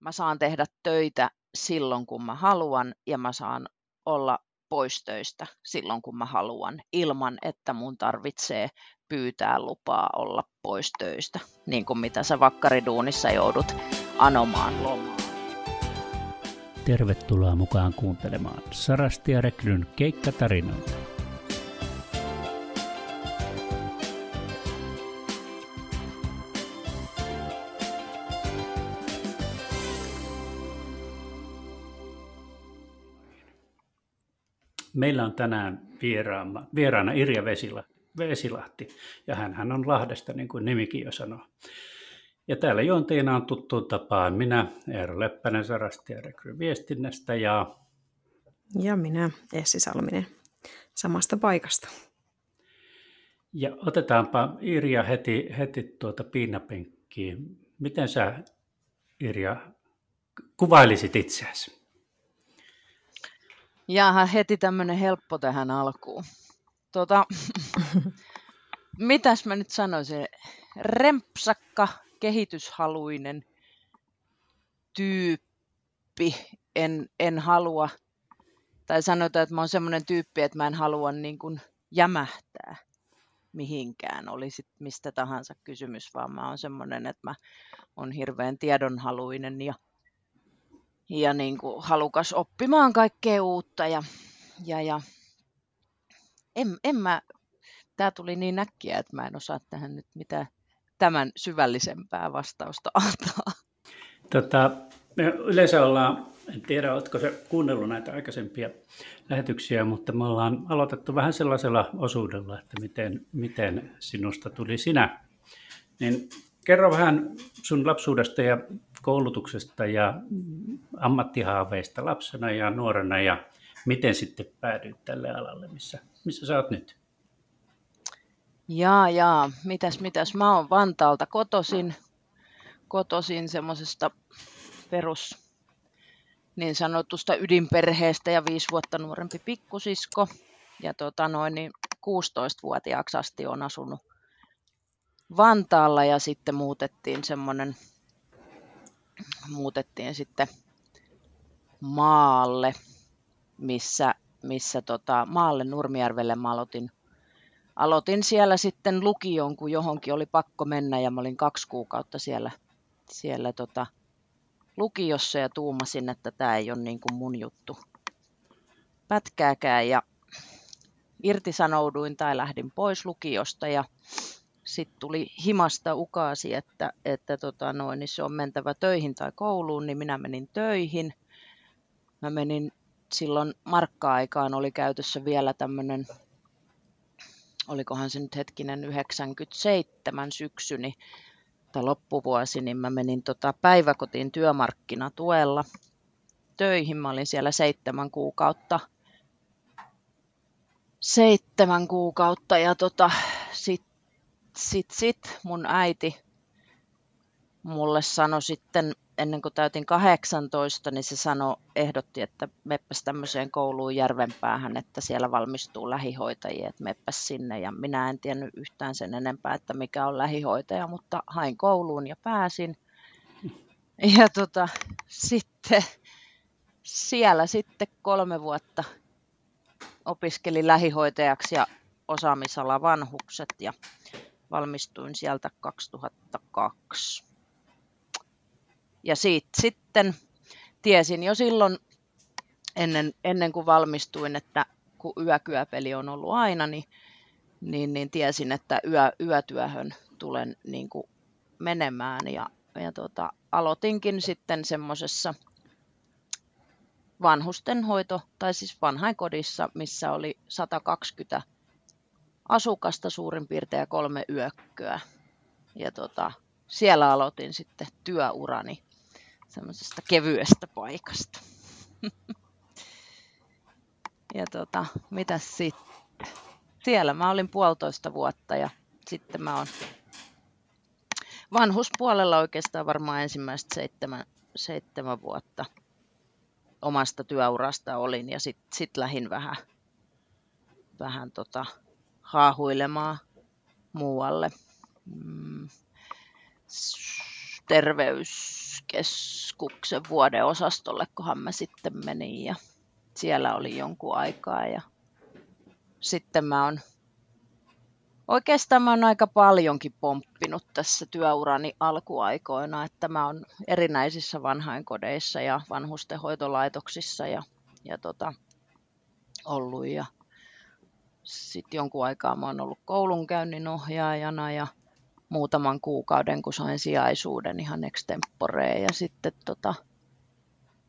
mä saan tehdä töitä silloin, kun mä haluan, ja mä saan olla pois töistä silloin, kun mä haluan, ilman että mun tarvitsee pyytää lupaa olla pois töistä, niin kuin mitä sä vakkariduunissa joudut anomaan lomaa. Tervetuloa mukaan kuuntelemaan Sarasti ja Rekryn keikkatarinoita. Meillä on tänään vieraana, vieraana Irja Vesila, Vesilahti, ja hän on Lahdesta, niin kuin nimikin jo sanoo. Ja täällä juonteena on tuttuun tapaan minä, Eero Leppänen Sarasti ja Rekry Viestinnästä ja... Ja minä, Essi Salminen, samasta paikasta. Ja otetaanpa Irja heti, heti tuota piinapenkkiin. Miten sä, Irja, kuvailisit itseäsi? Jaha, heti tämmöinen helppo tähän alkuun. Tota, mitäs mä nyt sanoisin? Rempsakka, kehityshaluinen tyyppi. En, en halua, tai sanotaan, että mä oon semmoinen tyyppi, että mä en halua niin kuin jämähtää mihinkään, olisi mistä tahansa kysymys, vaan mä oon semmoinen, että mä oon hirveän tiedonhaluinen ja ja niin kuin halukas oppimaan kaikkea uutta. Ja, ja, ja en, en mä, tämä tuli niin näkkiä, että mä en osaa tähän nyt mitään tämän syvällisempää vastausta antaa. Tota, me yleensä ollaan, en tiedä, oletko se kuunnellut näitä aikaisempia lähetyksiä, mutta me ollaan aloitettu vähän sellaisella osuudella, että miten, miten sinusta tuli sinä. Niin kerro vähän sun lapsuudesta ja koulutuksesta ja ammattihaaveista lapsena ja nuorena ja miten sitten päädyit tälle alalle, missä, missä sä oot nyt? Jaa, jaa. Mitäs, mitäs? Mä oon Vantaalta kotosin, kotosin semmoisesta perus niin sanotusta ydinperheestä ja viisi vuotta nuorempi pikkusisko. Ja tota noin, niin 16-vuotiaaksi asti on asunut Vantaalla ja sitten muutettiin semmoinen muutettiin sitten maalle, missä, missä tota, maalle Nurmijärvelle mä aloitin, aloitin siellä sitten lukion, kun johonkin oli pakko mennä ja mä olin kaksi kuukautta siellä, siellä tota, lukiossa ja tuumasin, että tämä ei ole niin kuin mun juttu. Pätkääkään ja irtisanouduin tai lähdin pois lukiosta ja sitten tuli himasta ukaasi, että, että tota noin, niin se on mentävä töihin tai kouluun, niin minä menin töihin. Mä menin silloin markka-aikaan oli käytössä vielä tämmöinen, olikohan se nyt hetkinen 97 syksyni tai loppuvuosi, niin mä menin tota päiväkotiin työmarkkinatuella töihin. Mä olin siellä seitsemän kuukautta. Seitsemän kuukautta ja tota, sitten sit, sit mun äiti mulle sanoi sitten, ennen kuin täytin 18, niin se sanoi, ehdotti, että meppäs tämmöiseen kouluun Järvenpäähän, että siellä valmistuu lähihoitajia, että meppäs sinne. Ja minä en tiennyt yhtään sen enempää, että mikä on lähihoitaja, mutta hain kouluun ja pääsin. Ja tota, sitten siellä sitten kolme vuotta opiskelin lähihoitajaksi ja osaamisala vanhukset ja valmistuin sieltä 2002. Ja siitä sitten tiesin jo silloin ennen, ennen kuin valmistuin, että kun yökyöpeli on ollut aina, niin, niin, niin tiesin, että yö, yötyöhön tulen niin kuin menemään. Ja, ja tota, aloitinkin sitten semmoisessa vanhustenhoito, tai siis vanhainkodissa, missä oli 120 asukasta suurin piirtein ja kolme yökköä. Ja tota, siellä aloitin sitten työurani semmoisesta kevyestä paikasta. ja tota, mitä sitten? Siellä mä olin puolitoista vuotta ja sitten mä oon vanhuspuolella oikeastaan varmaan ensimmäistä seitsemän, seitsemän vuotta omasta työurasta olin ja sitten sit lähdin vähän, vähän tota, haahuilemaan muualle. Mm. Terveys, terveyskeskuksen vuodeosastolle, kunhan mä sitten menin ja siellä oli jonkun aikaa ja sitten mä oon Oikeastaan mä oon aika paljonkin pomppinut tässä työurani alkuaikoina, että mä oon erinäisissä vanhainkodeissa ja vanhustenhoitolaitoksissa ja, ja tota, ollut. Ja sitten jonkun aikaa mä oon ollut koulunkäynnin ohjaajana ja muutaman kuukauden, kun sain sijaisuuden ihan extemporeen ja sitten tota,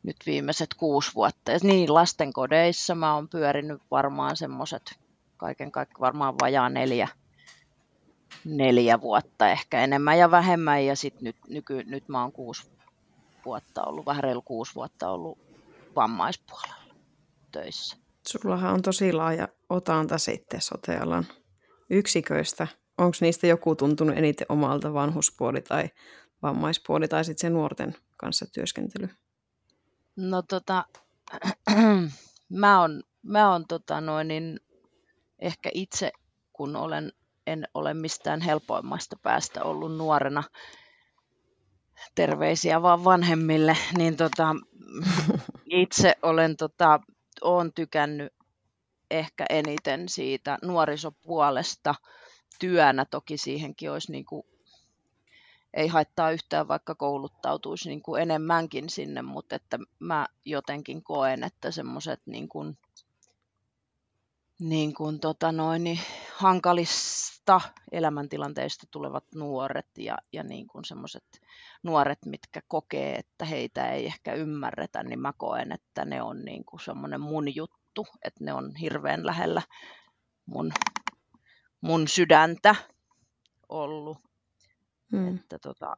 nyt viimeiset kuusi vuotta. Ja niin, lastenkodeissa mä oon pyörinyt varmaan semmoiset kaiken kaikkiaan varmaan vajaa neljä, neljä vuotta ehkä enemmän ja vähemmän. Ja sitten nyt, nyky, nyt mä oon kuusi vuotta ollut, vähän reilu kuusi vuotta ollut vammaispuolella töissä. Sullahan on tosi laaja otanta sitten sotealan yksiköistä. Onko niistä joku tuntunut eniten omalta vanhuspuoli tai vammaispuoli tai sitten se nuorten kanssa työskentely? No tota, mä oon, mä oon tota noin, niin ehkä itse, kun olen, en ole mistään helpoimmasta päästä ollut nuorena, terveisiä vaan vanhemmille, niin tota, itse olen tota, olen tykännyt ehkä eniten siitä nuorisopuolesta työnä. Toki siihenkin olisi niin kuin, ei haittaa yhtään, vaikka kouluttautuisi niin kuin enemmänkin sinne, mutta että mä jotenkin koen, että semmoiset niin kuin, niin kuin tota noin, niin hankalista elämäntilanteista tulevat nuoret ja, ja niin kuin semmoiset nuoret, mitkä kokee, että heitä ei ehkä ymmärretä, niin mä koen, että ne on niin kuin semmoinen mun juttu, että ne on hirveän lähellä mun, mun sydäntä ollut. Hmm. Että tota,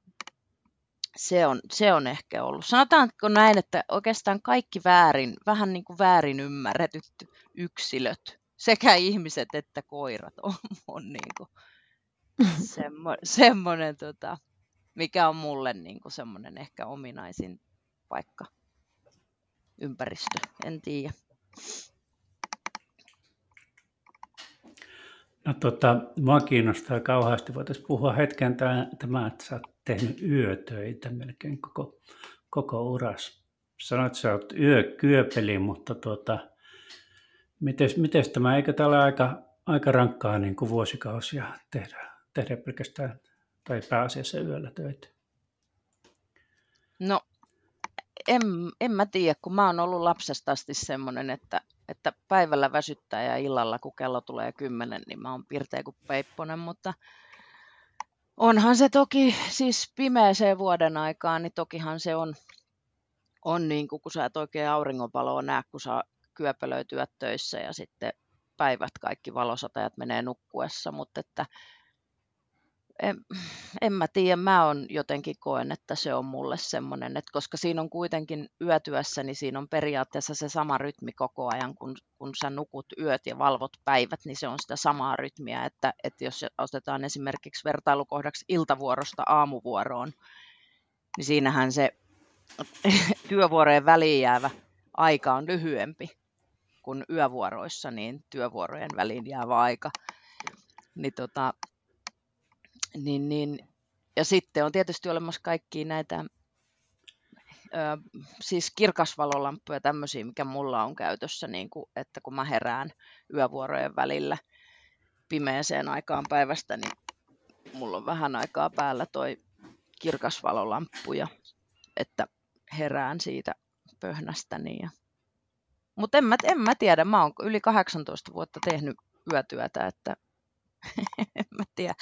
se on, se on ehkä ollut. Sanotaanko näin, että oikeastaan kaikki väärin, vähän niin kuin väärin ymmärretyt yksilöt, sekä ihmiset että koirat on, on niin kuin semmo, semmoinen tota, mikä on mulle niin kuin semmoinen ehkä ominaisin paikka, ympäristö, en tiedä. No tota, mua kiinnostaa kauheasti. Voitaisiin puhua hetken tämä, että sä oot tehnyt yötöitä melkein koko, koko uras. Sanoit, että sä oot yökyöpeli, mutta tuota, miten tämä, eikö ole aika, aika rankkaa niin kuin vuosikausia tehdä, tehdä pelkästään tai pääasiassa yöllä töitä? No, en, en mä tiedä, kun mä oon ollut lapsesta asti semmoinen, että, että päivällä väsyttää ja illalla, kun kello tulee kymmenen, niin mä oon pirteä kuin peipponen, mutta onhan se toki, siis pimeäseen vuoden aikaan, niin tokihan se on, on niin kuin, kun sä et oikein auringonvaloa näe, kun sä kyöpelöityä töissä ja sitten päivät kaikki valosatajat menee nukkuessa, mutta että en, en mä tiedä, mä on jotenkin koen, että se on mulle semmoinen, että koska siinä on kuitenkin yötyössä, niin siinä on periaatteessa se sama rytmi koko ajan, kun, kun sä nukut yöt ja valvot päivät, niin se on sitä samaa rytmiä, että, että jos otetaan esimerkiksi vertailukohdaksi iltavuorosta aamuvuoroon, niin siinähän se työvuorojen väliin jäävä aika on lyhyempi kuin yövuoroissa, niin työvuorojen väliin jäävä aika. Niin tota, niin, niin, ja sitten on tietysti olemassa kaikki näitä ö, siis kirkasvalolamppuja tämmöisiä, mikä mulla on käytössä, niin kuin, että kun mä herään yövuorojen välillä pimeäseen aikaan päivästä, niin mulla on vähän aikaa päällä toi kirkasvalolamppu, ja, että herään siitä pöhnästäni. Ja... Mutta en mä, en mä tiedä, mä oon yli 18 vuotta tehnyt yötyötä, että en mä tiedä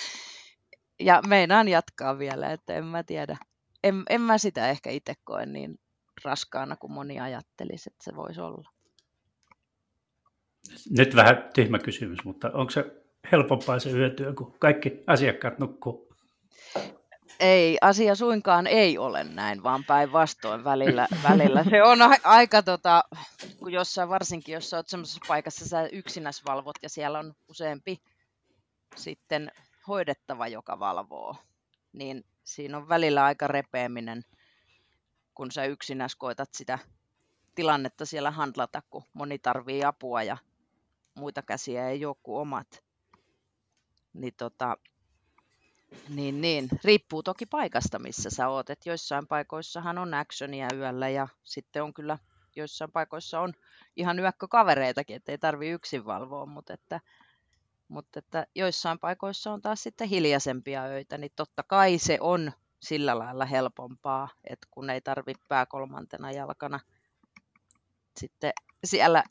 ja meinaan jatkaa vielä, että en mä tiedä. En, en mä sitä ehkä itse koe niin raskaana kuin moni ajattelisi, että se voisi olla. Nyt vähän tyhmä kysymys, mutta onko se helpompaa se yötyö, kun kaikki asiakkaat nukkuu? Ei, asia suinkaan ei ole näin, vaan päinvastoin välillä, välillä. Se on a- aika, tota, kun jossain, varsinkin jos olet sellaisessa paikassa, sä yksinäs valvot ja siellä on useampi sitten hoidettava, joka valvoo, niin siinä on välillä aika repeäminen, kun sä yksinäs koetat sitä tilannetta siellä handlata, kun moni tarvii apua ja muita käsiä ei kuin omat. Niin tota, Niin, niin. Riippuu toki paikasta, missä sä oot. Et joissain paikoissahan on actionia yöllä ja sitten on kyllä, joissain paikoissa on ihan yökkökavereitakin, ettei tarvi yksin valvoa, mutta että, mutta että joissain paikoissa on taas sitten hiljaisempia öitä, niin totta kai se on sillä lailla helpompaa, että kun ei tarvitse pää kolmantena jalkana sitten siellä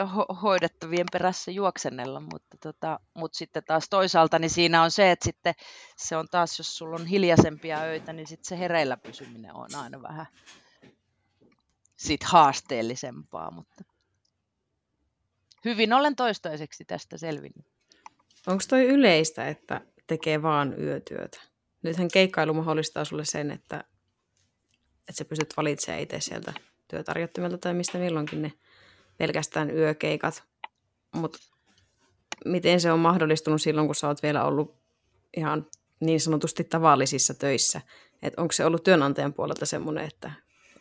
ho- hoidettavien perässä juoksennella, mutta, tota, mutta sitten taas toisaalta niin siinä on se, että sitten se on taas, jos sulla on hiljaisempia öitä, niin sitten se hereillä pysyminen on aina vähän sit haasteellisempaa, mutta hyvin olen toistaiseksi tästä selvinnyt. Onko toi yleistä, että tekee vaan yötyötä? Nythän keikkailu mahdollistaa sulle sen, että, että sä pystyt valitsemaan itse sieltä työtarjottimelta tai mistä milloinkin ne pelkästään yökeikat. Mutta miten se on mahdollistunut silloin, kun sä oot vielä ollut ihan niin sanotusti tavallisissa töissä? Et onko se ollut työnantajan puolelta semmoinen, että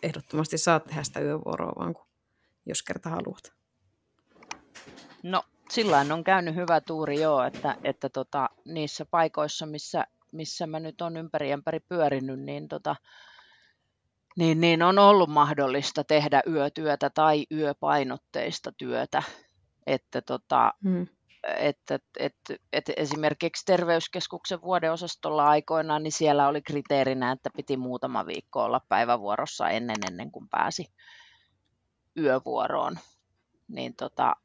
ehdottomasti saat tehdä sitä yövuoroa, vaan kun, jos kerta haluat? No, sillä on käynyt hyvä tuuri joo, että, että tota, niissä paikoissa, missä, missä mä nyt on ympäri ympäri pyörinyt, niin tota, niin, niin on ollut mahdollista tehdä yötyötä tai yöpainotteista työtä. Että tota, hmm. että, että, että esimerkiksi terveyskeskuksen vuodeosastolla aikoinaan, niin siellä oli kriteerinä, että piti muutama viikko olla päivävuorossa ennen, ennen kuin pääsi yövuoroon. Niin tota,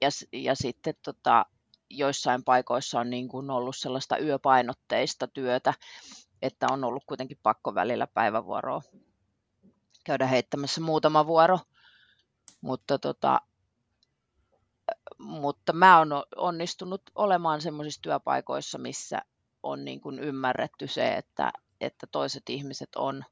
ja, ja sitten tota, joissain paikoissa on niin kuin ollut sellaista yöpainotteista työtä, että on ollut kuitenkin pakko välillä päivävuoroa käydä heittämässä muutama vuoro. Mutta, tota, mutta mä oon onnistunut olemaan sellaisissa työpaikoissa, missä on niin kuin ymmärretty se, että, että toiset ihmiset on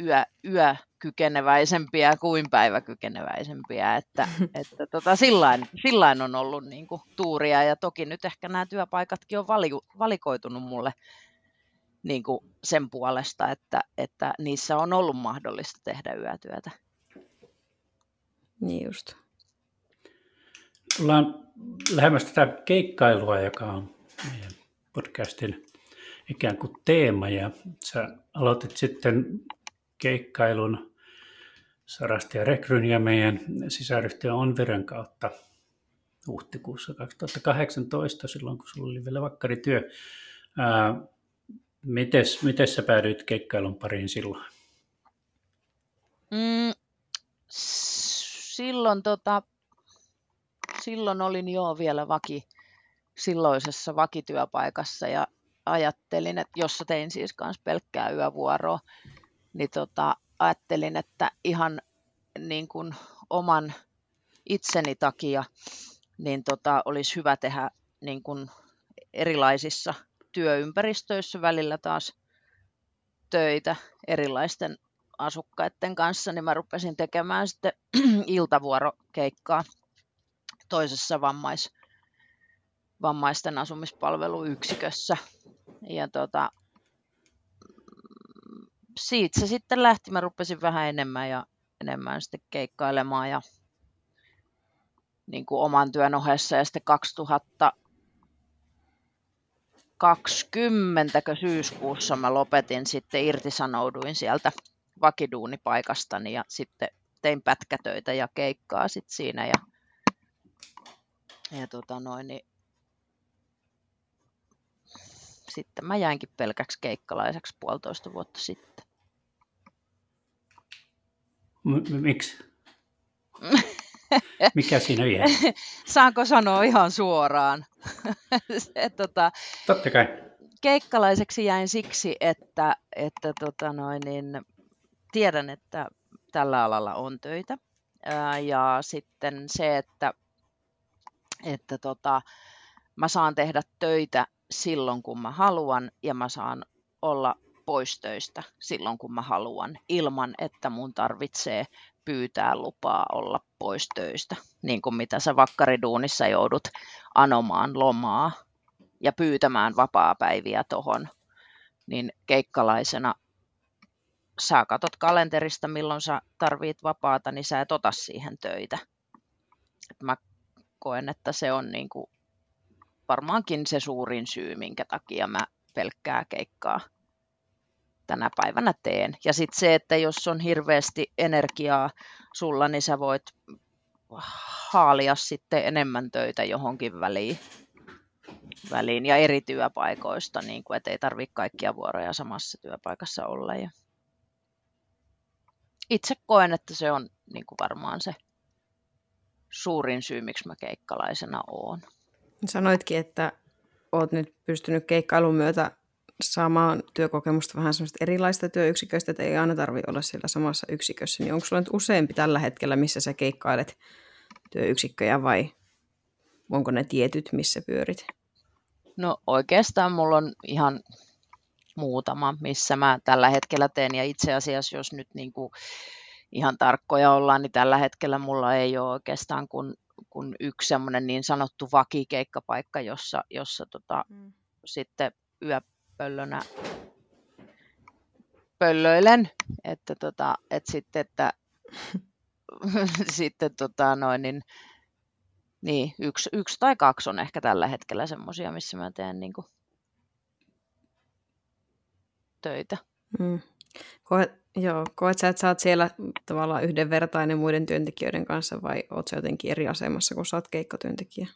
yö, yökykeneväisempiä kuin päiväkykeneväisempiä, että, että tota, sillain, sillain on ollut niin kuin, tuuria ja toki nyt ehkä nämä työpaikatkin on vali, valikoitunut mulle niin kuin sen puolesta, että, että niissä on ollut mahdollista tehdä yötyötä. Niin just. Tullaan lähemmäs tätä keikkailua, joka on meidän podcastin ikään kuin teema, ja sä aloitit sitten keikkailun Sarasti ja Rekryn ja meidän sisäryhtiö Onviren kautta huhtikuussa 2018, silloin kun sulla oli vielä vakkarityö. Ää, mites, mites sä päädyit keikkailun pariin silloin? Mm, silloin, tota, silloin olin jo vielä vaki, silloisessa vakityöpaikassa ja ajattelin, että jossa tein siis myös pelkkää yövuoroa, niin tota, ajattelin, että ihan niin kuin oman itseni takia niin tota, olisi hyvä tehdä niin kuin erilaisissa työympäristöissä välillä taas töitä erilaisten asukkaiden kanssa, niin mä rupesin tekemään sitten iltavuorokeikkaa toisessa vammais, vammaisten asumispalveluyksikössä. Ja tota, siitä se sitten lähti. Mä rupesin vähän enemmän ja enemmän sitten keikkailemaan ja niin kuin oman työn ohessa. Ja sitten 2020 syyskuussa mä lopetin sitten, irtisanouduin sieltä vakiduunipaikastani ja sitten tein pätkätöitä ja keikkaa sitten siinä. Ja, ja tota noin, niin sitten mä jäinkin pelkäksi keikkalaiseksi puolitoista vuotta sitten. M- miksi? Mikä siinä vie? Saanko sanoa ihan suoraan? Se, tota, Totta kai. Keikkalaiseksi jäin siksi, että, että tota noin, niin, tiedän, että tällä alalla on töitä. Ja sitten se, että, että tota, mä saan tehdä töitä silloin, kun mä haluan, ja mä saan olla pois töistä silloin, kun mä haluan, ilman että mun tarvitsee pyytää lupaa olla pois töistä, niin kuin mitä sä vakkariduunissa joudut anomaan lomaa ja pyytämään vapaapäiviä tuohon, niin keikkalaisena sä katot kalenterista, milloin sä tarvit vapaata, niin sä et ota siihen töitä. Et mä koen, että se on niin kuin varmaankin se suurin syy, minkä takia mä pelkkää keikkaa tänä päivänä teen. Ja sitten se, että jos on hirveästi energiaa sulla, niin sä voit haalia sitten enemmän töitä johonkin väliin, väliin ja eri työpaikoista, niin kuin, että ei tarvitse kaikkia vuoroja samassa työpaikassa olla. Ja itse koen, että se on niin kuin varmaan se suurin syy, miksi mä keikkalaisena oon. Sanoitkin, että oot nyt pystynyt keikkailun myötä saamaan työkokemusta vähän semmoista erilaista työyksiköistä, että ei aina tarvitse olla siellä samassa yksikössä, niin onko sulla nyt useampi tällä hetkellä, missä sä keikkailet työyksikköjä vai onko ne tietyt, missä pyörit? No oikeastaan mulla on ihan muutama, missä mä tällä hetkellä teen ja itse asiassa jos nyt niin kuin ihan tarkkoja ollaan, niin tällä hetkellä mulla ei ole oikeastaan kuin, kuin yksi semmoinen niin sanottu vakikeikkapaikka, jossa, jossa tota, mm. sitten yöpöllönä pöllöilen, että, tota, että sitten, että sitten tota, noin, niin, niin yksi, yksi, tai kaksi on ehkä tällä hetkellä semmoisia, missä mä teen niin kuin, töitä. Mm. Koet, joo, koet sä, että sä oot siellä tavallaan yhdenvertainen muiden työntekijöiden kanssa vai oot sä jotenkin eri asemassa, kun sä oot keikkatyöntekijä?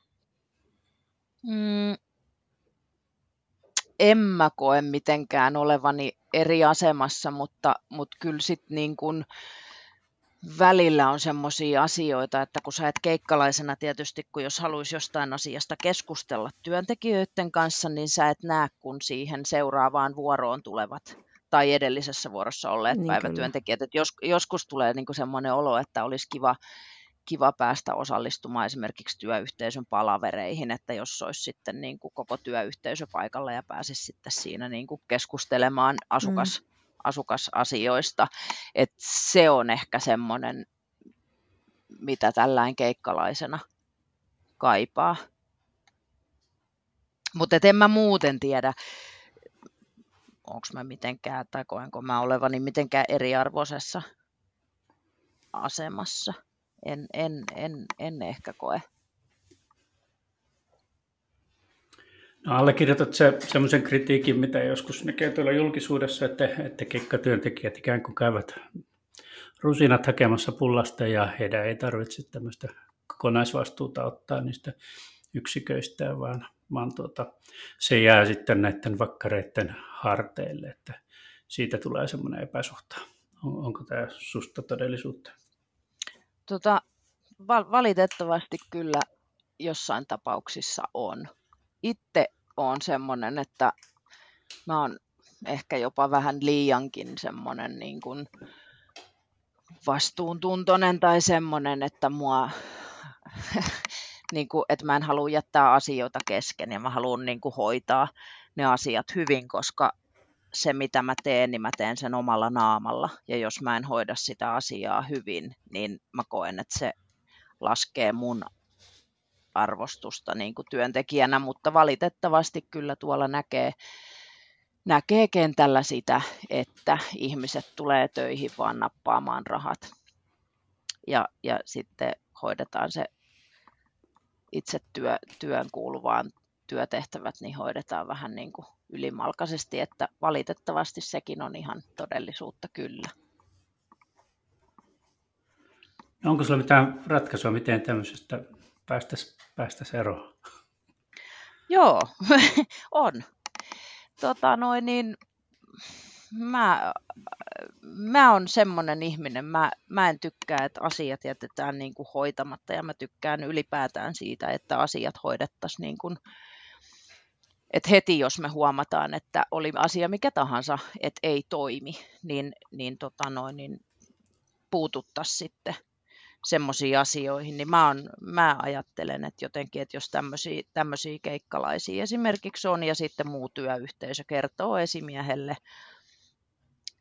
Mm, en mä koe mitenkään olevani eri asemassa, mutta, mutta kyllä sitten niin kun välillä on semmoisia asioita, että kun sä et keikkalaisena tietysti, kun jos haluaisi jostain asiasta keskustella työntekijöiden kanssa, niin sä et näe, kun siihen seuraavaan vuoroon tulevat tai edellisessä vuorossa olleet niin päivätyöntekijät. Et jos, joskus tulee niin semmoinen olo, että olisi kiva, kiva päästä osallistumaan esimerkiksi työyhteisön palavereihin, että jos olisi sitten niin kuin koko työyhteisö paikalla ja pääsisi sitten siinä niin kuin keskustelemaan asukas, mm. asukasasioista. Et se on ehkä semmoinen, mitä tällainen keikkalaisena kaipaa. Mutta en mä muuten tiedä, onko mä mitenkään, tai koenko mä olevani mitenkään eriarvoisessa asemassa. En, en, en, en ehkä koe. No, allekirjoitat se semmoisen kritiikin, mitä joskus näkee tuolla julkisuudessa, että, että kekkatyöntekijät ikään kuin käyvät rusinat hakemassa pullasta ja heidän ei tarvitse tämmöistä kokonaisvastuuta ottaa niistä yksiköistä, vaan, vaan tuota, se jää sitten näiden vakkareiden harteille, että siitä tulee semmoinen epäsuhta. On, onko tämä susta todellisuutta? Tota, val- valitettavasti kyllä jossain tapauksissa on. Itse on semmoinen, että mä oon ehkä jopa vähän liiankin semmoinen niin kuin vastuuntuntoinen tai semmoinen, että mua niin kuin, että mä en halua jättää asioita kesken ja mä haluan niin kuin, hoitaa ne asiat hyvin, koska se mitä mä teen, niin mä teen sen omalla naamalla. Ja jos mä en hoida sitä asiaa hyvin, niin mä koen, että se laskee mun arvostusta niin kuin työntekijänä, mutta valitettavasti kyllä tuolla näkee, näkee kentällä sitä, että ihmiset tulee töihin vaan nappaamaan rahat. Ja, ja sitten hoidetaan se itse työ, työn kuuluvaan työtehtävät niin hoidetaan vähän niin kuin ylimalkaisesti, että valitettavasti sekin on ihan todellisuutta kyllä. No onko sinulla mitään ratkaisua, miten tämmöisestä päästäisiin päästäisi eroon? Joo, on. Tota noin, niin mä, mä on semmoinen ihminen, mä, mä en tykkää, että asiat jätetään niin kuin hoitamatta ja mä tykkään ylipäätään siitä, että asiat hoidettaisiin niin kuin, että heti jos me huomataan, että oli asia mikä tahansa, että ei toimi, niin, niin, tota noin, niin puututtaisiin sitten semmoisiin asioihin, niin mä, on, mä ajattelen, että jotenkin, että jos tämmöisiä, keikkalaisia esimerkiksi on ja sitten muu työyhteisö kertoo esimiehelle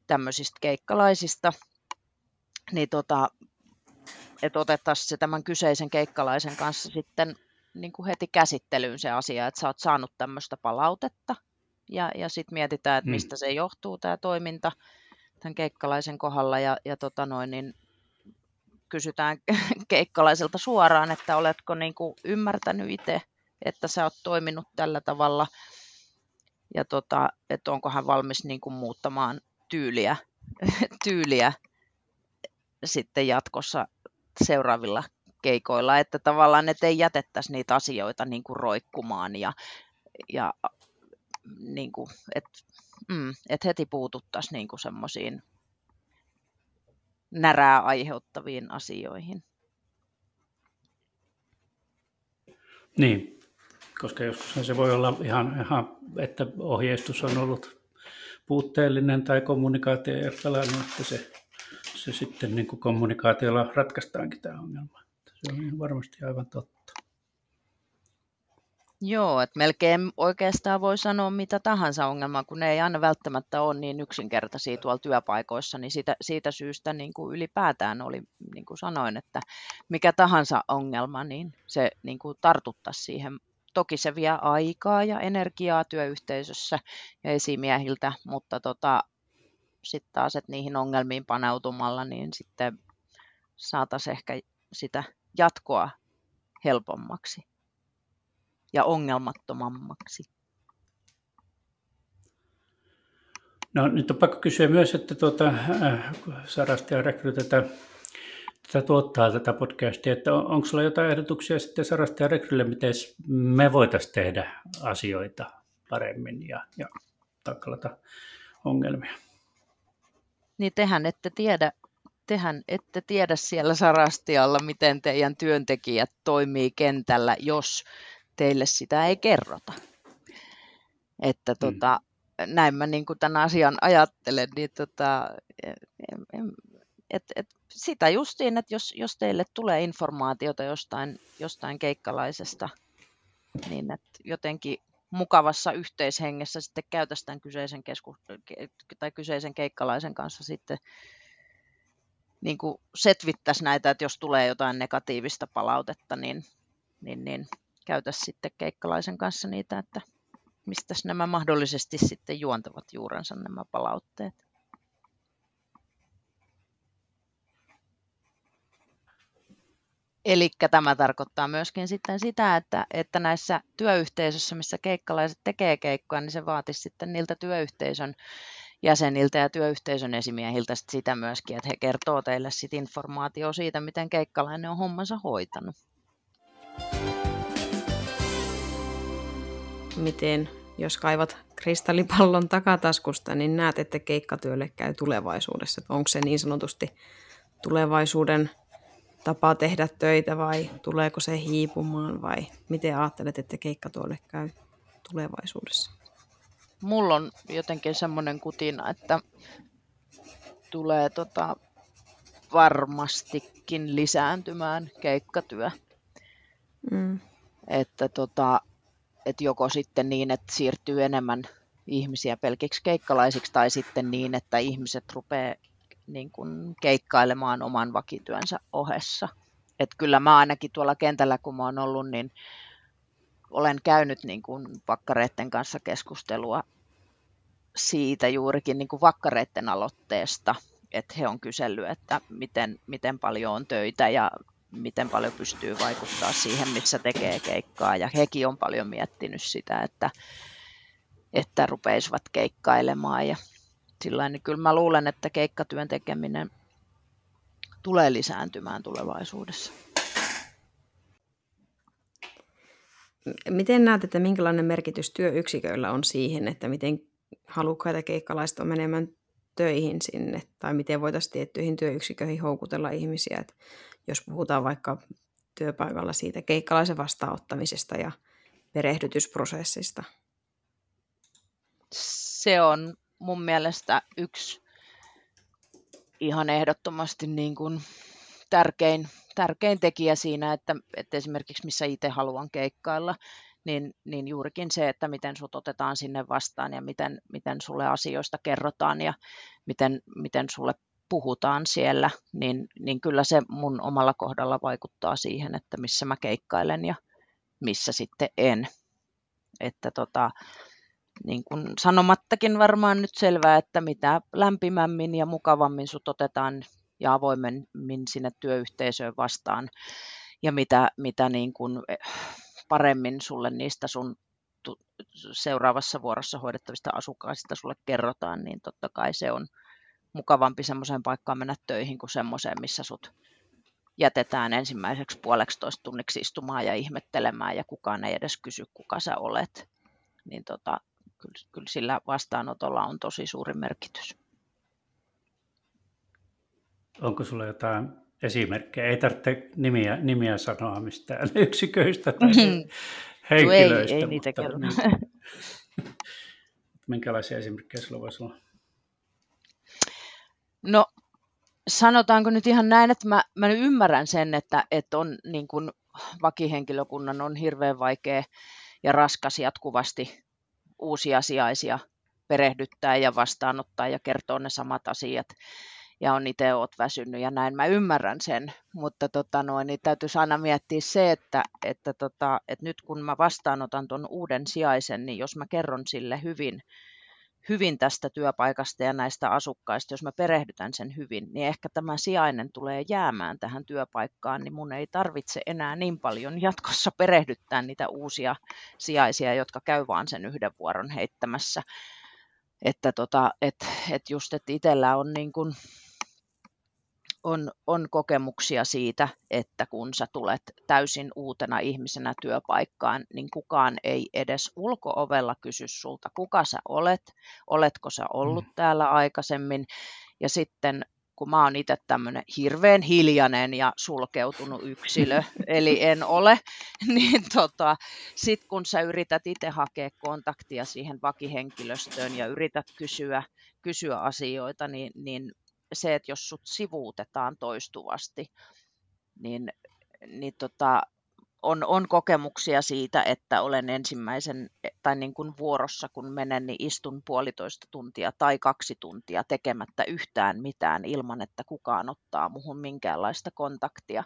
tämmöisistä keikkalaisista, niin tota, että otettaisiin se tämän kyseisen keikkalaisen kanssa sitten niin kuin heti käsittelyyn se asia, että sä oot saanut tämmöistä palautetta. Ja, ja sitten mietitään, että hmm. mistä se johtuu tämä toiminta tämän keikkalaisen kohdalla. Ja, ja tota noin, niin kysytään keikkalaiselta suoraan, että oletko niin kuin ymmärtänyt itse että sä oot toiminut tällä tavalla? Ja tota, että onko hän valmis niin kuin muuttamaan tyyliä, tyyliä sitten jatkossa seuraavilla keikoilla, että tavallaan et ei jätettäisi niitä asioita niin kuin roikkumaan ja, ja niin kuin, et, mm, et heti puututtaisiin niin kuin semmoisiin närää aiheuttaviin asioihin. Niin, koska joskus se voi olla ihan, ihan, että ohjeistus on ollut puutteellinen tai kommunikaatio ei pelannut, että se, se sitten niin kuin kommunikaatiolla ratkaistaankin tämä ongelma. Se on varmasti aivan totta. Joo, että melkein oikeastaan voi sanoa mitä tahansa ongelmaa, kun ne ei aina välttämättä ole niin yksinkertaisia tuolla työpaikoissa, niin siitä, siitä syystä niin kuin ylipäätään oli, niin kuin sanoin, että mikä tahansa ongelma, niin se niin kuin tartuttaisi siihen. Toki se vie aikaa ja energiaa työyhteisössä ja esimiehiltä, mutta tota, sitten taas, että niihin ongelmiin paneutumalla, niin sitten saataisiin ehkä sitä jatkoa helpommaksi ja ongelmattomammaksi. No nyt on pakko kysyä myös, että tuota, äh, Sarasta ja Rekry tätä, tätä tuottaa tätä podcastia, että on, onko sulla jotain ehdotuksia sitten Sarasta ja Rekrylle, miten me voitaisiin tehdä asioita paremmin ja, ja taklata ongelmia? Niin tehän ette tiedä, tehän ette tiedä siellä Sarastialla, miten teidän työntekijät toimii kentällä, jos teille sitä ei kerrota. Että mm. tota, näin mä niin kuin tämän asian ajattelen, niin tota, et, et sitä justiin, että jos, jos teille tulee informaatiota jostain, jostain keikkalaisesta, niin että jotenkin mukavassa yhteishengessä sitten käytäisiin tämän kyseisen, kesku, tai kyseisen keikkalaisen kanssa sitten niin kuin setvittäisi näitä, että jos tulee jotain negatiivista palautetta, niin, niin, niin käytä sitten keikkalaisen kanssa niitä, että mistä nämä mahdollisesti sitten juontavat juurensa nämä palautteet. Eli tämä tarkoittaa myöskin sitten sitä, että, että näissä työyhteisöissä, missä keikkalaiset tekee keikkoja, niin se vaatisi sitten niiltä työyhteisön jäseniltä ja työyhteisön esimiehiltä sitä myöskin, että he kertoo teille sit informaatiota siitä, miten keikkalainen on hommansa hoitanut. miten, jos kaivat kristallipallon takataskusta, niin näet, että keikkatyölle käy tulevaisuudessa. Onko se niin sanotusti tulevaisuuden tapa tehdä töitä vai tuleeko se hiipumaan vai miten ajattelet, että keikkatyölle käy tulevaisuudessa? Mulla on jotenkin semmoinen kutina, että tulee tota varmastikin lisääntymään keikkatyö. Mm. Että tota, että joko sitten niin, että siirtyy enemmän ihmisiä pelkiksi keikkalaisiksi tai sitten niin, että ihmiset rupeaa niin kuin keikkailemaan oman vakityönsä ohessa. Et kyllä mä ainakin tuolla kentällä, kun mä oon ollut, niin olen käynyt niin kuin vakkareiden kanssa keskustelua siitä juurikin niin kuin vakkareiden aloitteesta, että he on kysellyt, että miten, miten paljon on töitä ja miten paljon pystyy vaikuttaa siihen, missä tekee keikkaa. Ja hekin on paljon miettinyt sitä, että, että rupeisivat keikkailemaan. Ja sillä niin kyllä mä luulen, että keikkatyön tekeminen tulee lisääntymään tulevaisuudessa. Miten näet, että minkälainen merkitys työyksiköillä on siihen, että miten halukkaita keikkalaiset on menemään töihin sinne, tai miten voitaisiin tiettyihin työyksiköihin houkutella ihmisiä. Että jos puhutaan vaikka työpaikalla siitä keikkalaisen vastaanottamisesta ja perehdytysprosessista? Se on mun mielestä yksi ihan ehdottomasti niin kuin tärkein, tärkein tekijä siinä, että, että esimerkiksi missä itse haluan keikkailla, niin, niin juurikin se, että miten sut otetaan sinne vastaan ja miten, miten sulle asioista kerrotaan ja miten, miten sulle puhutaan siellä, niin, niin kyllä se mun omalla kohdalla vaikuttaa siihen, että missä mä keikkailen ja missä sitten en. Että tota, niin kuin sanomattakin varmaan nyt selvää, että mitä lämpimämmin ja mukavammin sut otetaan ja avoimemmin sinne työyhteisöön vastaan ja mitä, mitä niin kuin paremmin sulle niistä sun seuraavassa vuorossa hoidettavista asukkaista sulle kerrotaan, niin totta kai se on mukavampi semmoiseen paikkaan mennä töihin kuin semmoiseen, missä sut jätetään ensimmäiseksi puoleksi toista tunniksi istumaan ja ihmettelemään ja kukaan ei edes kysy, kuka sä olet. Niin tota, kyllä, kyllä sillä vastaanotolla on tosi suuri merkitys. Onko sulla jotain esimerkkejä? Ei tarvitse nimiä, nimiä sanoa mistään yksiköistä tai henkilöistä. Ei, ei niitä mutta, kerro. minkälaisia esimerkkejä sulla voisi olla? No sanotaanko nyt ihan näin, että mä, mä nyt ymmärrän sen, että, että on niin kuin vakihenkilökunnan on hirveän vaikea ja raskas jatkuvasti uusia sijaisia perehdyttää ja vastaanottaa ja kertoa ne samat asiat ja on itse oot väsynyt ja näin. Mä ymmärrän sen, mutta tota noin, niin täytyisi aina miettiä se, että, että, tota, että nyt kun mä vastaanotan tuon uuden sijaisen, niin jos mä kerron sille hyvin, hyvin tästä työpaikasta ja näistä asukkaista, jos mä perehdytän sen hyvin, niin ehkä tämä sijainen tulee jäämään tähän työpaikkaan, niin mun ei tarvitse enää niin paljon jatkossa perehdyttää niitä uusia sijaisia, jotka käy vaan sen yhden vuoron heittämässä. Että tota, et, et just, että itsellä on niin kuin, on, on kokemuksia siitä, että kun sä tulet täysin uutena ihmisenä työpaikkaan, niin kukaan ei edes ulkoovella kysy sulta, kuka sä olet, oletko sä ollut mm. täällä aikaisemmin. Ja sitten kun mä oon itse tämmöinen hirveän hiljainen ja sulkeutunut yksilö, eli en ole, niin tota, sit kun sä yrität itse hakea kontaktia siihen vakihenkilöstöön ja yrität kysyä, kysyä asioita, niin, niin se, että jos sut sivuutetaan toistuvasti, niin, niin tota, on, on kokemuksia siitä, että olen ensimmäisen tai niin kuin vuorossa, kun menen, niin istun puolitoista tuntia tai kaksi tuntia tekemättä yhtään mitään ilman, että kukaan ottaa muhun minkäänlaista kontaktia.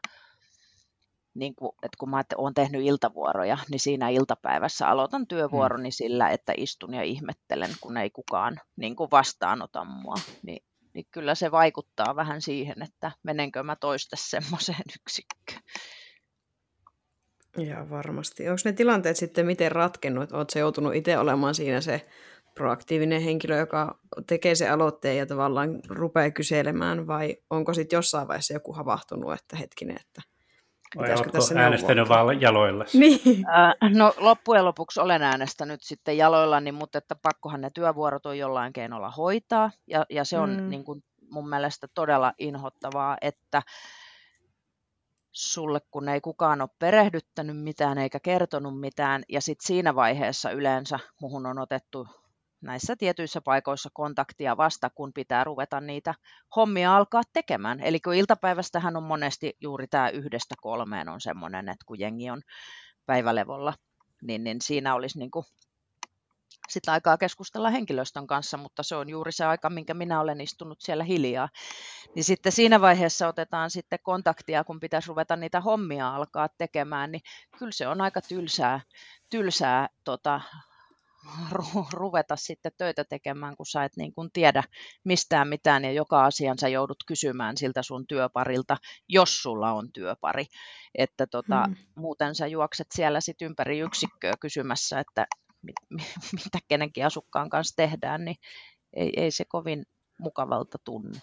Niin kuin, että kun mä olen tehnyt iltavuoroja, niin siinä iltapäivässä aloitan työvuoroni hmm. sillä, että istun ja ihmettelen, kun ei kukaan niin kuin vastaanota mua. Niin niin kyllä se vaikuttaa vähän siihen, että menenkö mä toista semmoiseen yksikköön. Ja varmasti. Onko ne tilanteet sitten miten ratkennut? Oletko joutunut itse olemaan siinä se proaktiivinen henkilö, joka tekee se aloitteen ja tavallaan rupeaa kyselemään, vai onko sitten jossain vaiheessa joku havahtunut, että hetkinen, että vai oletko tässä äänestänyt vaan jaloilla? Niin. Äh, no loppujen lopuksi olen äänestänyt sitten jaloillani, mutta että pakkohan ne työvuorot on jollain keinolla hoitaa. Ja, ja se on mm. niin kuin mun mielestä todella inhottavaa, että sulle kun ei kukaan ole perehdyttänyt mitään eikä kertonut mitään, ja sitten siinä vaiheessa yleensä muhun on otettu näissä tietyissä paikoissa kontaktia vasta, kun pitää ruveta niitä hommia alkaa tekemään. Eli kun iltapäivästähän on monesti juuri tämä yhdestä kolmeen on semmoinen, että kun jengi on päivälevolla, niin, niin siinä olisi niin kuin sitä aikaa keskustella henkilöstön kanssa, mutta se on juuri se aika, minkä minä olen istunut siellä hiljaa. Niin sitten siinä vaiheessa otetaan sitten kontaktia, kun pitäisi ruveta niitä hommia alkaa tekemään, niin kyllä se on aika tylsää, tylsää tota, ruveta sitten töitä tekemään, kun sä et niin kuin tiedä mistään mitään ja joka asian sä joudut kysymään siltä sun työparilta, jos sulla on työpari. Että tota, hmm. muuten sä juokset siellä sit ympäri yksikköä kysymässä, että mit, mitä kenenkin asukkaan kanssa tehdään, niin ei, ei se kovin mukavalta tunnu.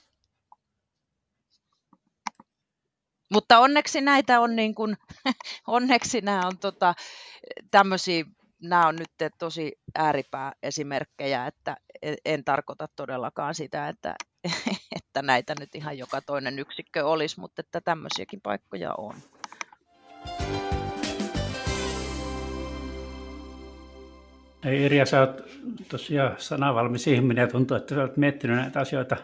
Mutta onneksi näitä on niin kuin, onneksi nämä on tota, tämmöisiä nämä on nyt tosi ääripää esimerkkejä, että en tarkoita todellakaan sitä, että, että näitä nyt ihan joka toinen yksikkö olisi, mutta että tämmöisiäkin paikkoja on. Ei Irja, sä oot tosiaan sanavalmis ihminen ja tuntuu, että sä oot miettinyt näitä asioita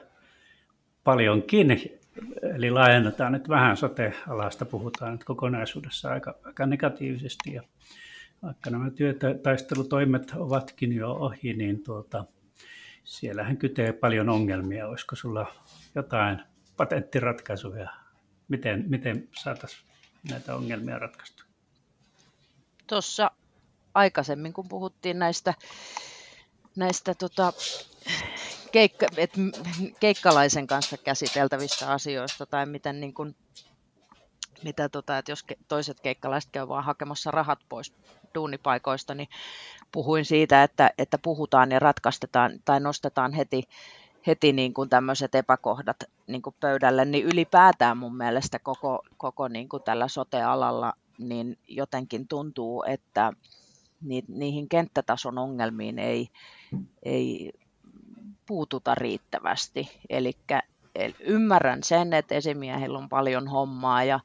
paljonkin. Eli laajennetaan nyt vähän sote-alasta, puhutaan nyt kokonaisuudessa aika, aika negatiivisesti ja vaikka nämä työtaistelutoimet ovatkin jo ohi, niin tuota, siellähän kytee paljon ongelmia. Olisiko sulla jotain patenttiratkaisuja, miten, miten saataisiin näitä ongelmia ratkaistu? Tuossa aikaisemmin, kun puhuttiin näistä, näistä tota, keikka, et, keikkalaisen kanssa käsiteltävistä asioista tai miten niin kun mitä tota, että jos toiset keikkalaiset käy vaan hakemassa rahat pois duunipaikoista, niin puhuin siitä, että, että puhutaan ja ratkaistetaan tai nostetaan heti, heti niin kuin tämmöiset epäkohdat niin kuin pöydälle, niin ylipäätään mun mielestä koko, koko niin kuin tällä sote-alalla niin jotenkin tuntuu, että ni, niihin kenttätason ongelmiin ei, ei puututa riittävästi. Eli ymmärrän sen, että esimiehillä on paljon hommaa ja,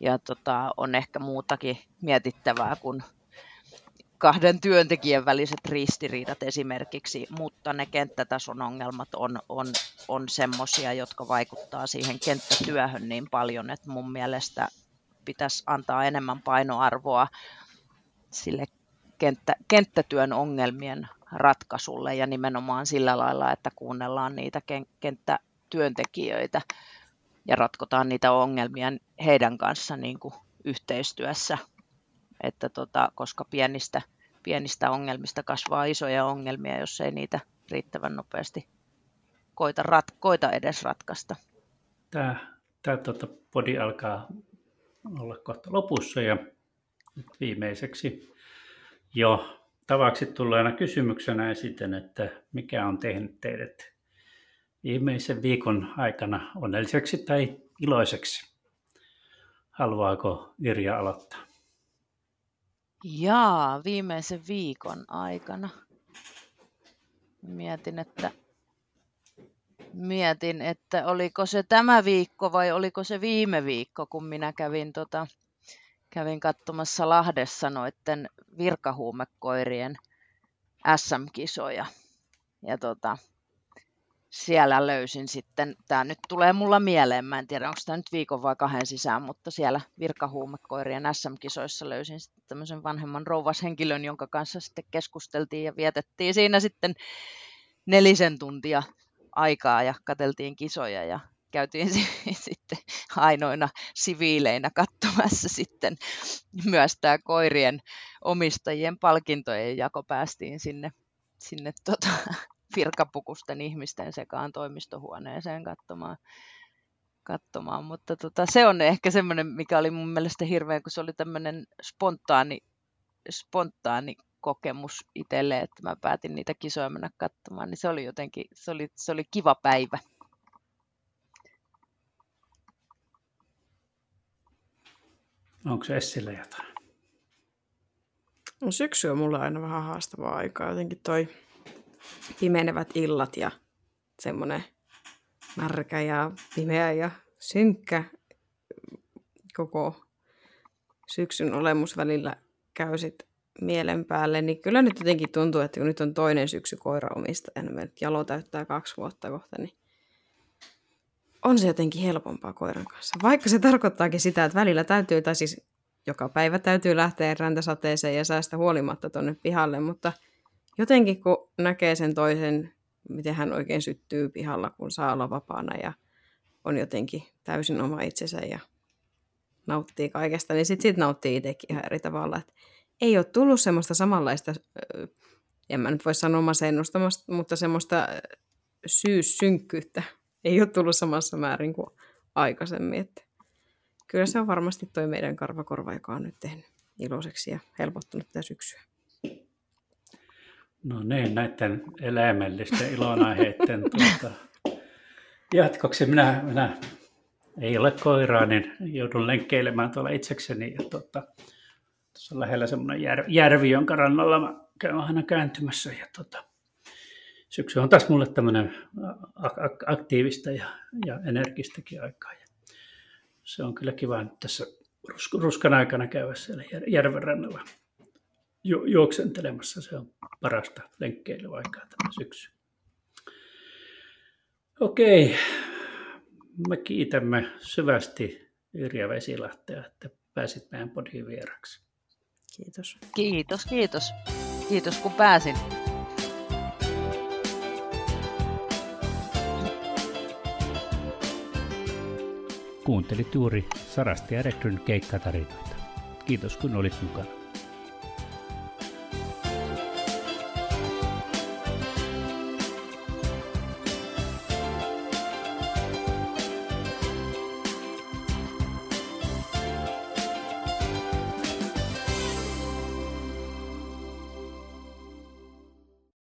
ja tota, on ehkä muutakin mietittävää kuin kahden työntekijän väliset ristiriidat esimerkiksi, mutta ne kenttätason ongelmat on, on, on semmoisia, jotka vaikuttaa siihen kenttätyöhön niin paljon, että mun mielestä pitäisi antaa enemmän painoarvoa sille kenttä, kenttätyön ongelmien ratkaisulle ja nimenomaan sillä lailla, että kuunnellaan niitä kenttätyöntekijöitä ja ratkotaan niitä ongelmia heidän kanssa niin kuin yhteistyössä että tota, koska pienistä, pienistä ongelmista kasvaa isoja ongelmia, jos ei niitä riittävän nopeasti koita, rat, koita edes ratkaista. Tämä, tämä tuota, podi alkaa olla kohta lopussa ja nyt viimeiseksi jo tavaksi tulleena kysymyksenä esitän, että mikä on tehnyt teidät viimeisen viikon aikana onnelliseksi tai iloiseksi? Haluaako Irja aloittaa? Jaa, viimeisen viikon aikana. Mietin, että mietin, että oliko se tämä viikko vai oliko se viime viikko, kun minä kävin, tota, kävin katsomassa Lahdessa noiden virkahuumekoirien SM-kisoja. Ja tota, siellä löysin sitten, tämä nyt tulee mulla mieleen, mä en tiedä onko tämä nyt viikon vai kahden sisään, mutta siellä virkahuumekoirien SM-kisoissa löysin sitten tämmöisen vanhemman rouvashenkilön, jonka kanssa sitten keskusteltiin ja vietettiin siinä sitten nelisen tuntia aikaa ja kateltiin kisoja ja käytiin sitten ainoina siviileinä katsomassa sitten myös tämä koirien omistajien palkintojen jako päästiin sinne, sinne tota, virkapukusten ihmisten sekaan toimistohuoneeseen katsomaan. katsomaan. Mutta tota, se on ehkä semmoinen, mikä oli mun mielestä hirveän, kun se oli tämmöinen spontaani, spontaani kokemus itselle, että mä päätin niitä kisoja mennä katsomaan, niin se oli jotenkin, se oli, se oli kiva päivä. Onko se Essille jotain? No, syksy on mulle aina vähän haastavaa aikaa. Jotenkin toi pimenevät illat ja semmoinen märkä ja pimeä ja synkkä koko syksyn olemus välillä käy sit mielen päälle, niin kyllä nyt jotenkin tuntuu, että kun nyt on toinen syksy ja nyt jalo täyttää kaksi vuotta kohta, niin on se jotenkin helpompaa koiran kanssa. Vaikka se tarkoittaakin sitä, että välillä täytyy, tai siis joka päivä täytyy lähteä räntäsateeseen ja säästä huolimatta tuonne pihalle, mutta – jotenkin kun näkee sen toisen, miten hän oikein syttyy pihalla, kun saa olla vapaana ja on jotenkin täysin oma itsensä ja nauttii kaikesta, niin sitten sit nauttii itsekin ihan eri tavalla. Et ei ole tullut semmoista samanlaista, en mä nyt voi sanoa masennusta, mutta semmoista syyssynkkyyttä ei ole tullut samassa määrin kuin aikaisemmin. Että kyllä se on varmasti toi meidän karvakorva, joka on nyt tehnyt iloiseksi ja helpottunut tätä syksyä. No niin, näiden eläimellisten ilonaiheiden tuota, jatkoksi minä, minä ei ole koiraa, niin joudun lenkkeilemään tuolla itsekseni. Ja tuota, tuossa on lähellä semmoinen jär, järvi, jonka rannalla mä käyn aina kääntymässä. Ja tuota, syksy on taas mulle tämmöinen aktiivista ja, ja energistäkin aikaa. Ja se on kyllä kiva nyt tässä ruskan aikana käydä siellä järven rannalla ju- juoksentelemassa. Se on parasta lenkkeilyaikaa tämä syksy. Okei, me kiitämme syvästi Yrjä Vesilahtea, että pääsit meidän podiin vieraksi. Kiitos. Kiitos, kiitos. Kiitos kun pääsin. Kuuntelit juuri Sarasti ja Rekryn keikkatarinoita. Kiitos kun olit mukana.